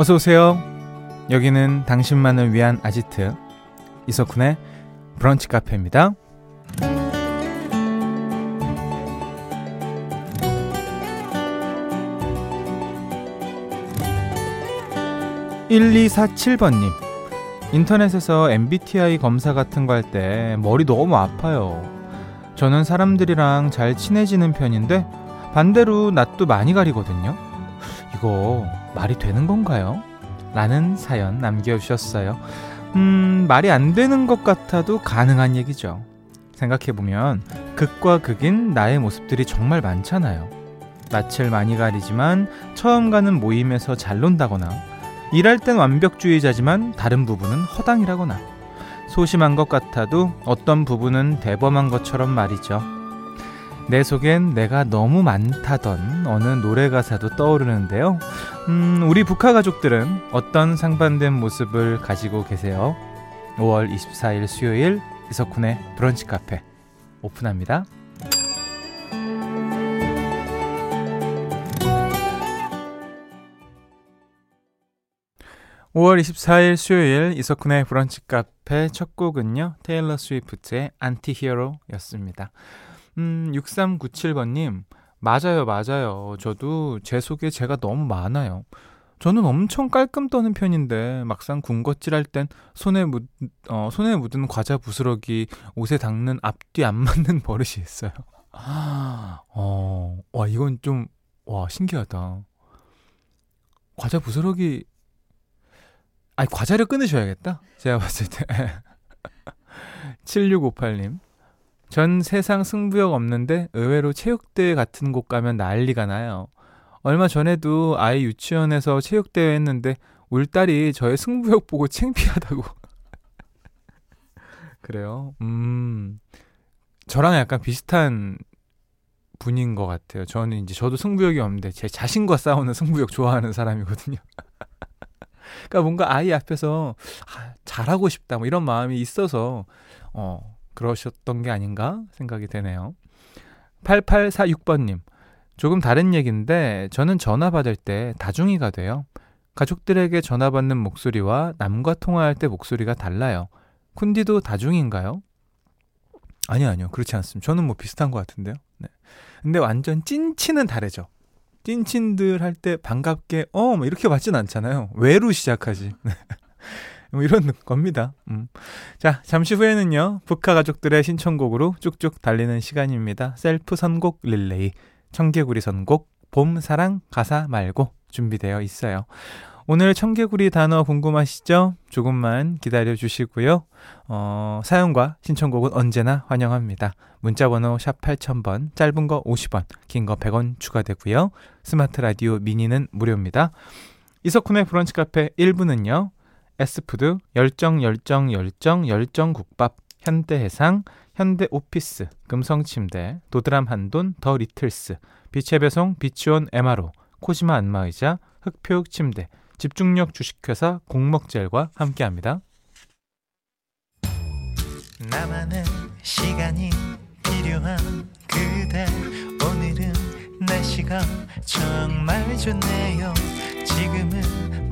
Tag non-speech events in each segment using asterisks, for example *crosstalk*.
어서 오세요. 여기는 당신만을 위한 아지트 이석훈의 브런치 카페입니다. 1247번님. 인터넷에서 MBTI 검사 같은 거 할 때 머리 너무 아파요. 저는 사람들이랑 잘 친해지는 편인데 반대로 낯도 많이 가리거든요. 이거 말이 되는 건가요? 라는 사연 남겨주셨어요. 음, 말이 안 되는 것 같아도 가능한 얘기죠. 생각해보면 극과 극인 나의 모습들이 정말 많잖아요. 낯을 많이 가리지만 처음 가는 모임에서 잘 논다거나 일할 땐 완벽주의자지만 다른 부분은 허당이라거나 소심한 것 같아도 어떤 부분은 대범한 것처럼 말이죠. 내 속엔 내가 너무 많다던 어느 노래 가사도 떠오르는데요. 음, 우리 북한 가족들은 어떤 상반된 모습을 가지고 계세요? 5월 24일 수요일 이석훈의 브런치 카페 오픈합니다. 5월 24일 수요일 이석훈의 브런치 카페 첫 곡은요. 테일러 스위프트의 안티히어로였습니다. 음, 6397번님, 맞아요, 맞아요. 저도 제 속에 제가 너무 많아요. 저는 엄청 깔끔 떠는 편인데 막상 군것질 할 땐 손에 묻 어, 손에 묻은 과자 부스러기 옷에 닦는 앞뒤 안 맞는 *laughs* 버릇이 있어요. 어, 와 이건 좀 와 신기하다. 과자 부스러기 아니 과자를 끊으셔야겠다. 제가 봤을 때. *laughs* 7658님. 전 세상 승부욕 없는데 의외로 체육대회 같은 곳 가면 난리가 나요. 얼마 전에도 아이 유치원에서 체육대회 했는데 울 딸이 저의 승부욕 보고 창피하다고. *laughs* 그래요? 음. 저랑 약간 비슷한 분인 것 같아요. 저는 이제 저도 승부욕이 없는데 제 자신과 싸우는 승부욕 좋아하는 사람이거든요. *laughs* 그러니까 뭔가 아이 앞에서 아, 잘하고 싶다 뭐 이런 마음이 있어서 어 그러셨던 게 아닌가 생각이 되네요. 8846번님. 조금 다른 얘기인데 저는 전화 받을 때 다중이가 돼요. 가족들에게 전화 받는 목소리와 남과 통화할 때 목소리가 달라요. 쿤디도 다중인가요? 아니요, 아니요. 그렇지 않습니다. 저는 뭐 비슷한 것 같은데요. 네. 근데 완전 찐친은 다르죠. 찐친들 할 때 반갑게, 어, 뭐 이렇게 받진 않잖아요. 왜로 시작하지. *laughs* 뭐 이런 *laughs* 겁니다. 음. 자, 잠시 후에는요, 북카 가족들의 신청곡으로 쭉쭉 달리는 시간입니다. 셀프 선곡 릴레이, 청개구리 선곡, 봄, 사랑, 가사 말고 준비되어 있어요. 오늘 청개구리 단어 궁금하시죠? 조금만 기다려 주시고요. 어, 사연과 신청곡은 언제나 환영합니다. 문자 번호 샵 8000번, 짧은 거 50원, 긴 거 100원 추가되고요. 스마트 라디오 미니는 무료입니다. 이석훈의 브런치 카페 1부는요. 에스푸드, 열정 열정 열정 열정 국밥, 현대해상, 현대오피스, 금성침대, 도드람 한돈, 더 리틀스, 빛의 배송, 비치온 MRO, 코지마 안마의자, 흑표육 침대, 집중력 주식회사 공먹젤과 함께합니다. 나만의 시간이 필요한 그대 오늘은 날씨가 정말 좋네요 지금은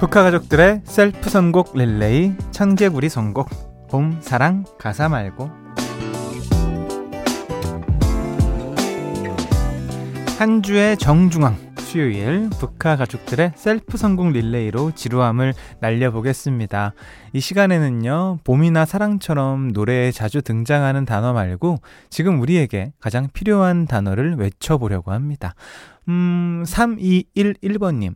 북카 가족들의 셀프 선곡 릴레이 청개구리 선곡 봄 사랑 가사 말고 한 주의 정중앙 수요일 북카 가족들의 셀프 선곡 릴레이로 지루함을 날려보겠습니다. 이 시간에는요, 봄이나 사랑처럼 노래에 자주 등장하는 단어 말고 지금 우리에게 가장 필요한 단어를 외쳐보려고 합니다. 음, 3211번님.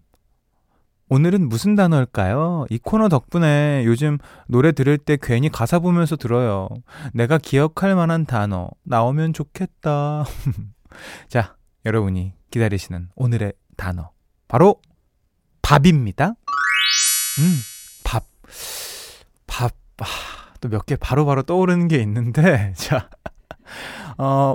오늘은 무슨 단어일까요? 이 코너 덕분에 요즘 노래 들을 때 괜히 가사 보면서 들어요. 내가 기억할 만한 단어 나오면 좋겠다. *laughs* 자, 여러분이 기다리시는 오늘의 단어. 바로 밥입니다. 음, 밥. 밥. 아, 또 몇 개 바로바로 떠오르는 게 있는데, *laughs* 자, 어,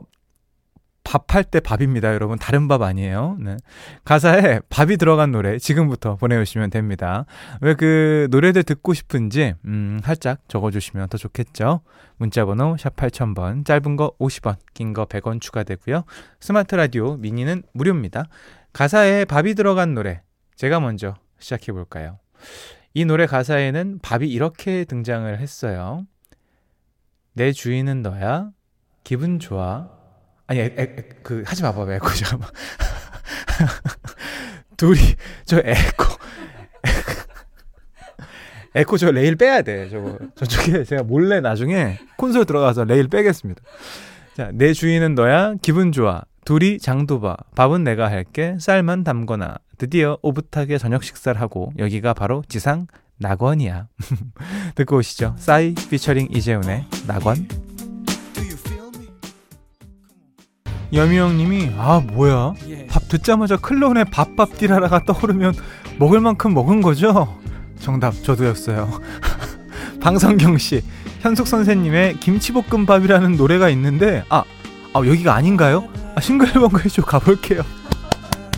밥할 때 밥입니다, 여러분. 다른 밥 아니에요. 네. 가사에 밥이 들어간 노래 지금부터 보내주시면 됩니다. 왜 그 노래들 듣고 싶은지, 음, 살짝 적어주시면 더 좋겠죠. 문자번호 샵 8000번, 짧은 거 50원, 긴 거 100원 추가되고요. 스마트 라디오 미니는 무료입니다. 가사에 밥이 들어간 노래, 제가 먼저 시작해 볼까요? 이 노래 가사에는 밥이 이렇게 등장을 했어요. 내 주인은 너야. 기분 좋아. 아니, 에, 에, 그, 하지 마봐, 에코, *laughs* 잠깐만. 둘이, 저 에코. *laughs* 에코 저 레일 빼야 돼, 저거. 저쪽에 제가 몰래 나중에 콘솔 들어가서 레일 빼겠습니다. 자, 내 주인은 너야, 기분 좋아. 둘이 장도봐. 밥은 내가 할게. 쌀만 담거나. 드디어 오붓하게 저녁 식사를 하고 여기가 바로 지상 낙원이야. *laughs* 듣고 오시죠. 싸이 피처링 이재훈의 낙원. 여미형님이 아 뭐야 밥 듣자마자 클론의 밥밥 디라라가 떠오르면 먹을 만큼 먹은 거죠? 정답 저도였어요. *laughs* 방성경 씨 현숙 선생님의 김치볶음밥이라는 노래가 있는데 아, 아 여기가 아닌가요? 아, 싱글벙글 쇼 가볼게요.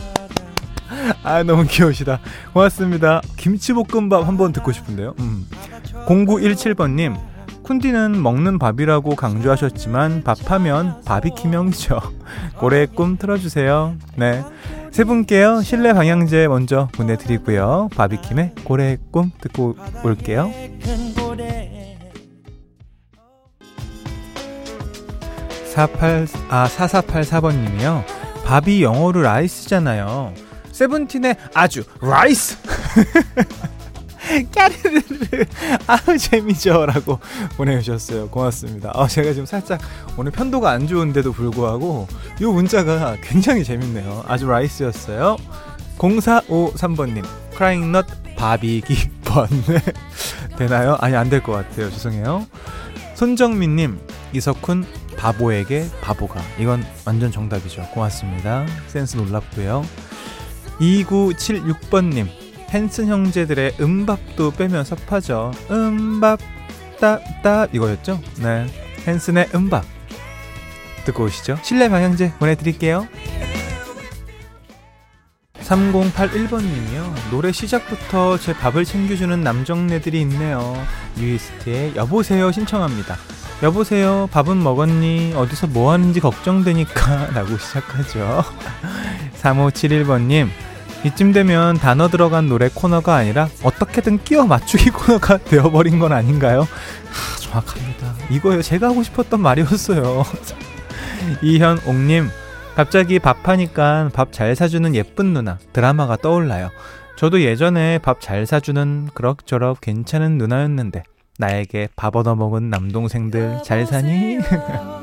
*laughs* 아 너무 귀여우시다. 고맙습니다. 김치볶음밥 한번 듣고 싶은데요. 음. 0917번님 쿤디는 먹는 밥이라고 강조하셨지만 밥하면 바비킴형이죠. 고래의 꿈 틀어주세요. 네. 세 분께요. 실내 방향제 먼저 보내드리고요. 바비킴의 고래의 꿈 듣고 올게요. 48, 아, 4484번님이요. 밥이 영어로 rice잖아요. 세븐틴의 아주 rice! *laughs* *laughs* 까르르르. 아우 재미져라고 보내주셨어요. 고맙습니다. 아 제가 지금 살짝 오늘 편도가 안 좋은데도 불구하고 이 문자가 굉장히 재밌네요. 아주 rice였어요. 0453번님 크라잉 넛 밥이 깊었네 되나요? 아니 안 될 것 같아요. 죄송해요. 손정민님. 이석훈 바보에게 바보가. 이건 완전 정답이죠. 고맙습니다. 센스 놀랍고요. 2976번님 헨슨 형제들의 음밥도 빼면 섭하죠. 음밥 따따 이거였죠? 네. 헨슨의 음밥. 듣고 오시죠. 실내 방향제 보내드릴게요. 3081번님이요. 노래 시작부터 제 밥을 챙겨주는 남정네들이 있네요. 뉴이스트의 여보세요 신청합니다. 여보세요 밥은 먹었니? 어디서 뭐 하는지 걱정되니까? *laughs* 라고 시작하죠. 3571번님 이쯤 되면 단어 들어간 노래 코너가 아니라 어떻게든 끼워 맞추기 *laughs* 코너가 되어버린 건 아닌가요? 하, 정확합니다. 이거요. 제가 하고 싶었던 말이었어요. *laughs* 이현옥님, 갑자기 밥하니까 밥 잘 사주는 예쁜 누나, 드라마가 떠올라요. 저도 예전에 밥 잘 사주는 그럭저럭 괜찮은 누나였는데, 나에게 밥 얻어먹은 남동생들 잘 사니?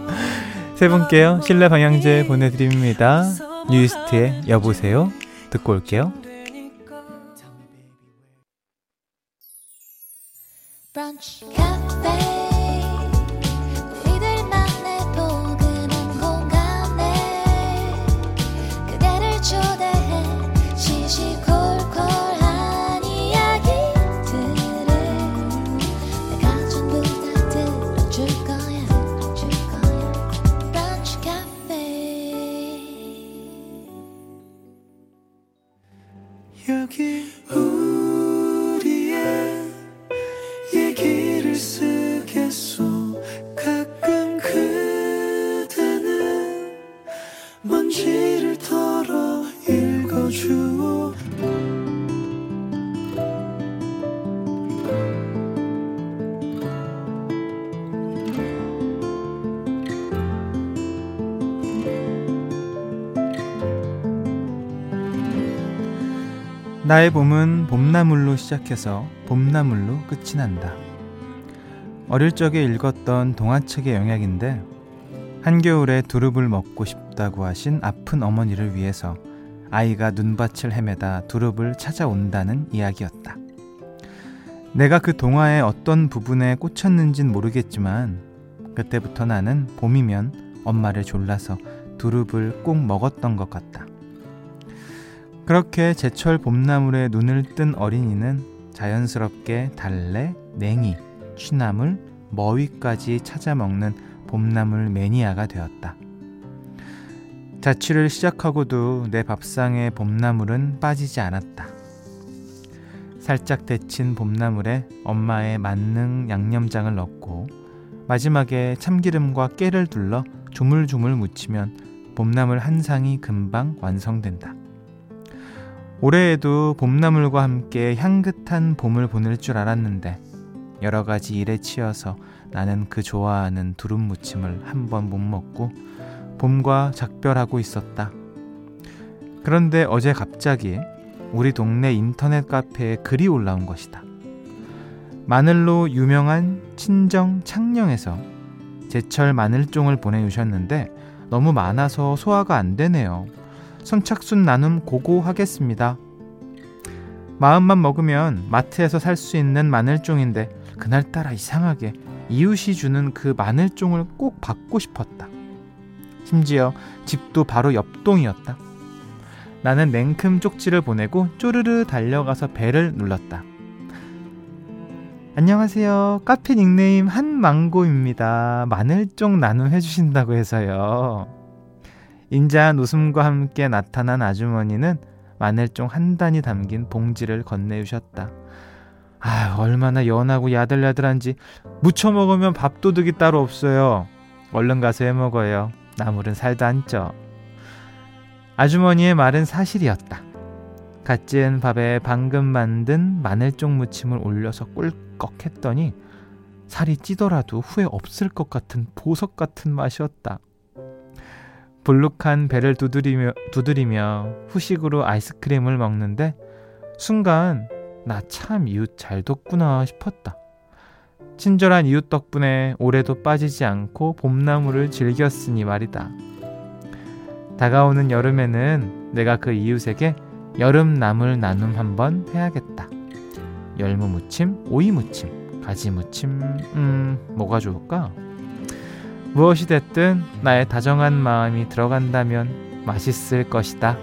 *laughs* 세 분께요. 실내 방향제 보내드립니다. 뉴이스트의 여보세요. 듣고 올게요. 나의 봄은 봄나물로 시작해서 봄나물로 끝이 난다. 어릴 적에 읽었던 동화책의 영향인데 한겨울에 두릅을 먹고 싶다고 하신 아픈 어머니를 위해서 아이가 눈밭을 헤매다 두릅을 찾아온다는 이야기였다. 내가 그 동화의 어떤 부분에 꽂혔는진 모르겠지만 그때부터 나는 봄이면 엄마를 졸라서 두릅을 꼭 먹었던 것 같다. 그렇게 제철 봄나물에 눈을 뜬 어린이는 자연스럽게 달래, 냉이, 취나물, 머위까지 찾아 먹는 봄나물 매니아가 되었다. 자취를 시작하고도 내 밥상에 봄나물은 빠지지 않았다. 살짝 데친 봄나물에 엄마의 만능 양념장을 넣고 마지막에 참기름과 깨를 둘러 조물조물 무치면 봄나물 한 상이 금방 완성된다. 올해에도 봄나물과 함께 향긋한 봄을 보낼 줄 알았는데 여러 가지 일에 치여서 나는 그 좋아하는 두릅 무침을 한 번 못 먹고 봄과 작별하고 있었다. 그런데 어제 갑자기 우리 동네 인터넷 카페에 글이 올라온 것이다. 마늘로 유명한 친정 창녕에서 제철 마늘종을 보내주셨는데 너무 많아서 소화가 안 되네요. 선착순 나눔 고고하겠습니다. 마음만 먹으면 마트에서 살 수 있는 마늘종인데 그날따라 이상하게 이웃이 주는 그 마늘종을 꼭 받고 싶었다. 심지어 집도 바로 옆동이었다. 나는 냉큼 쪽지를 보내고 쪼르르 달려가서 배를 눌렀다. 안녕하세요. 카페 닉네임 한망고입니다. 마늘종 나눔 해 주신다고 해서요. 인자한 웃음과 함께 나타난 아주머니는 마늘종 한 단이 담긴 봉지를 건네주셨다. 아, 얼마나 연하고 야들야들한지 무쳐 먹으면 밥도둑이 따로 없어요. 얼른 가서 해 먹어요. 나물은 살도 안 쪄. 아주머니의 말은 사실이었다. 갓 지은 밥에 방금 만든 마늘종 무침을 올려서 꿀꺽 했더니 살이 찌더라도 후회 없을 것 같은 보석 같은 맛이었다. 불룩한 배를 두드리며, 두드리며 후식으로 아이스크림을 먹는데 순간 나 참 이웃 잘 뒀구나 싶었다. 친절한 이웃 덕분에 올해도 빠지지 않고 봄나무를 즐겼으니 말이다. 다가오는 여름에는 내가 그 이웃에게 여름 나물 나눔 한번 해야겠다. 열무 무침, 오이 무침, 가지 무침, 음, 뭐가 좋을까? 무엇이 됐든 나의 다정한 마음이 들어간다면 맛있을 것이다.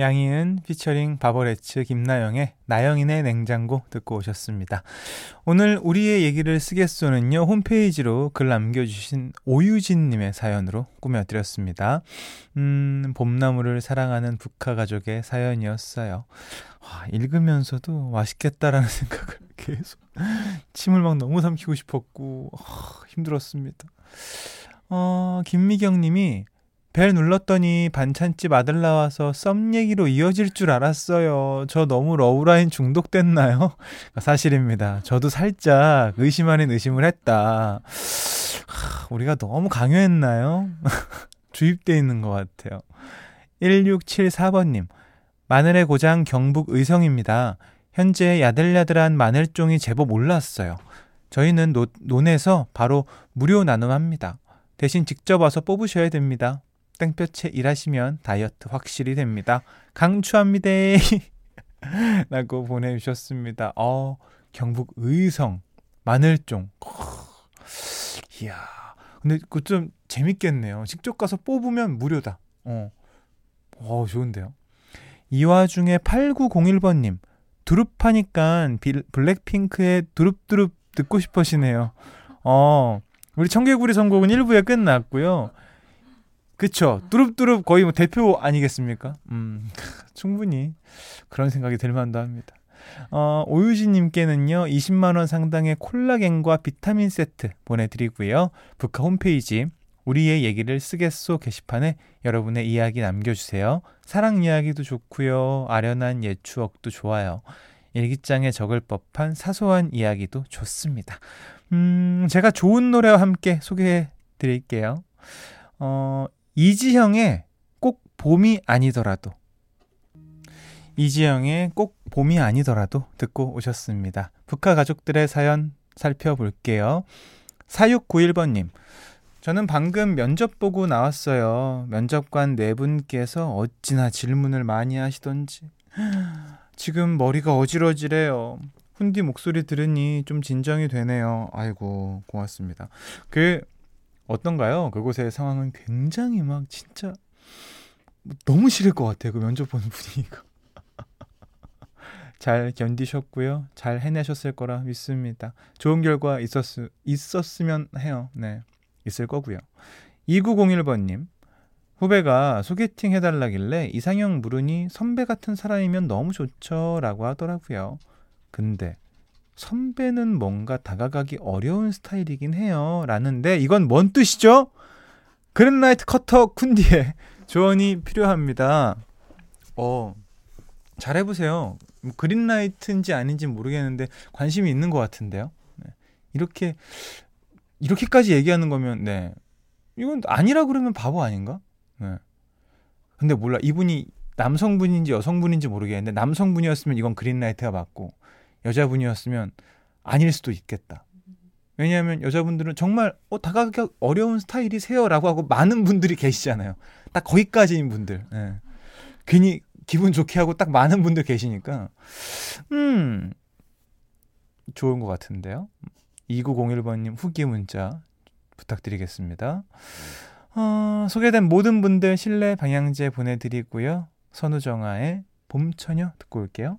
양희은 피처링 바버레츠 김나영의 나영인의 냉장고 듣고 오셨습니다. 오늘 우리의 얘기를 쓰겠소는요 홈페이지로 글 남겨주신 오유진님의 사연으로 꾸며드렸습니다. 음 봄나무를 사랑하는 북한 가족의 사연이었어요. 와, 읽으면서도 맛있겠다라는 *laughs* 생각을 계속 침을 막 너무 삼키고 싶었고 어, 힘들었습니다. 어, 김미경님이 벨 눌렀더니 반찬집 아들 나와서 썸 얘기로 이어질 줄 알았어요. 저 너무 러브라인 중독됐나요? 사실입니다. 저도 살짝 의심 아닌 의심을 했다. 하, 우리가 너무 강요했나요? *laughs* 주입돼 있는 것 같아요. 1674번님, 마늘의 고장 경북 의성입니다. 현재 야들야들한 마늘종이 제법 올랐어요. 저희는 노, 논에서 바로 무료 나눔합니다. 대신 직접 와서 뽑으셔야 됩니다. 땡볕에 일하시면 다이어트 확실히 됩니다. 강추합니다. *laughs* 라고 보내주셨습니다. 어, 경북 의성, 마늘종. 이야. 근데 그좀 재밌겠네요. 직접 가서 뽑으면 무료다. 어. 어, 좋은데요. 이 와중에 8901번님, 두릅하니까 블랙핑크의 두릅두릅 듣고 싶으시네요. 어, 우리 청개구리 선곡은 1부에 끝났고요. 그쵸. 뚜릅뚜릅 거의 뭐 대표 아니겠습니까? 음, *laughs* 충분히 그런 생각이 들 만도 합니다. 어, 오유진님께는요, 20만원 상당의 콜라겐과 비타민 세트 보내드리고요. 북카 홈페이지, 우리의 얘기를 쓰겠소 게시판에 여러분의 이야기 남겨주세요. 사랑 이야기도 좋고요. 아련한 옛 추억도 좋아요. 일기장에 적을 법한 사소한 이야기도 좋습니다. 음, 제가 좋은 노래와 함께 소개해 드릴게요. 어, 이지형의 꼭 봄이 아니더라도 이지영의 꼭 봄이 아니더라도 듣고 오셨습니다. 북한 가족들의 사연 살펴볼게요. 4691번님. 저는 방금 면접 보고 나왔어요. 면접관 네 분께서 어찌나 질문을 많이 하시던지. 지금 머리가 어지러지래요. 훈디 목소리 들으니 좀 진정이 되네요. 아이고, 고맙습니다. 그, 어떤가요? 그곳의 상황은 굉장히 막 진짜 너무 싫을 것 같아요. 그 면접 보는 분위기가. *laughs* 잘 견디셨고요. 잘 해내셨을 거라 믿습니다. 좋은 결과 있었, 있었으면 해요. 네. 있을 거고요. 2901번님. 후배가 소개팅 해달라길래 이상형 물으니 선배 같은 사람이면 너무 좋죠. 라고 하더라고요. 근데 선배는 뭔가 다가가기 어려운 스타일이긴 해요. 라는데 이건 뭔 뜻이죠? 그랜라이트 커터 쿤디의 조언이 필요합니다. 어, 잘 해보세요. 뭐 그린라이트인지 아닌지 모르겠는데 관심이 있는 것 같은데요. 네. 이렇게 이렇게까지 얘기하는 거면 네 이건 아니라 그러면 바보 아닌가? 네. 근데 몰라 이분이 남성분인지 여성분인지 모르겠는데 남성분이었으면 이건 그린라이트가 맞고 여자분이었으면 아닐 수도 있겠다. 왜냐하면 여자분들은 정말 어 다가가기 어려운 스타일이세요라고 하고 많은 분들이 계시잖아요. 딱 거기까지인 분들. 네. 괜히 기분 좋게 하고 딱 많은 분들 계시니까 음 좋은 것 같은데요. 2901번님 후기 문자 부탁드리겠습니다. 어, 소개된 모든 분들 실내 방향제 보내드리고요. 선우정아의 봄처녀 듣고 올게요.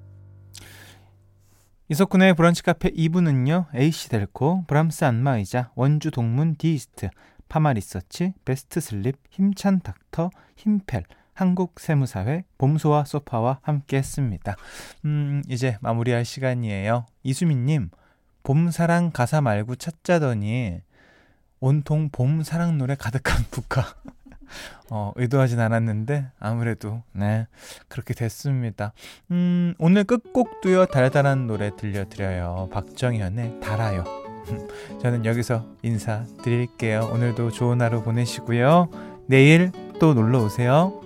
이석훈의 브런치 카페 2부는요. A시델코, 브람스 안마의자, 원주 동문 디이스트, 파마 리서치, 베스트 슬립, 힘찬 닥터, 힘펠, 한국세무사회, 봄소와 소파와 함께 했습니다. 음, 이제 마무리할 시간이에요. 이수민님, 봄사랑 가사 말고 찾자더니 온통 봄사랑 노래 가득한 북카. 어, 의도하진 않았는데 아무래도 네 그렇게 됐습니다. 음, 오늘 끝곡도요 달달한 노래 들려드려요. 박정현의 달아요. *laughs* 저는 여기서 인사드릴게요. 오늘도 좋은 하루 보내시고요. 내일 또 놀러 오세요.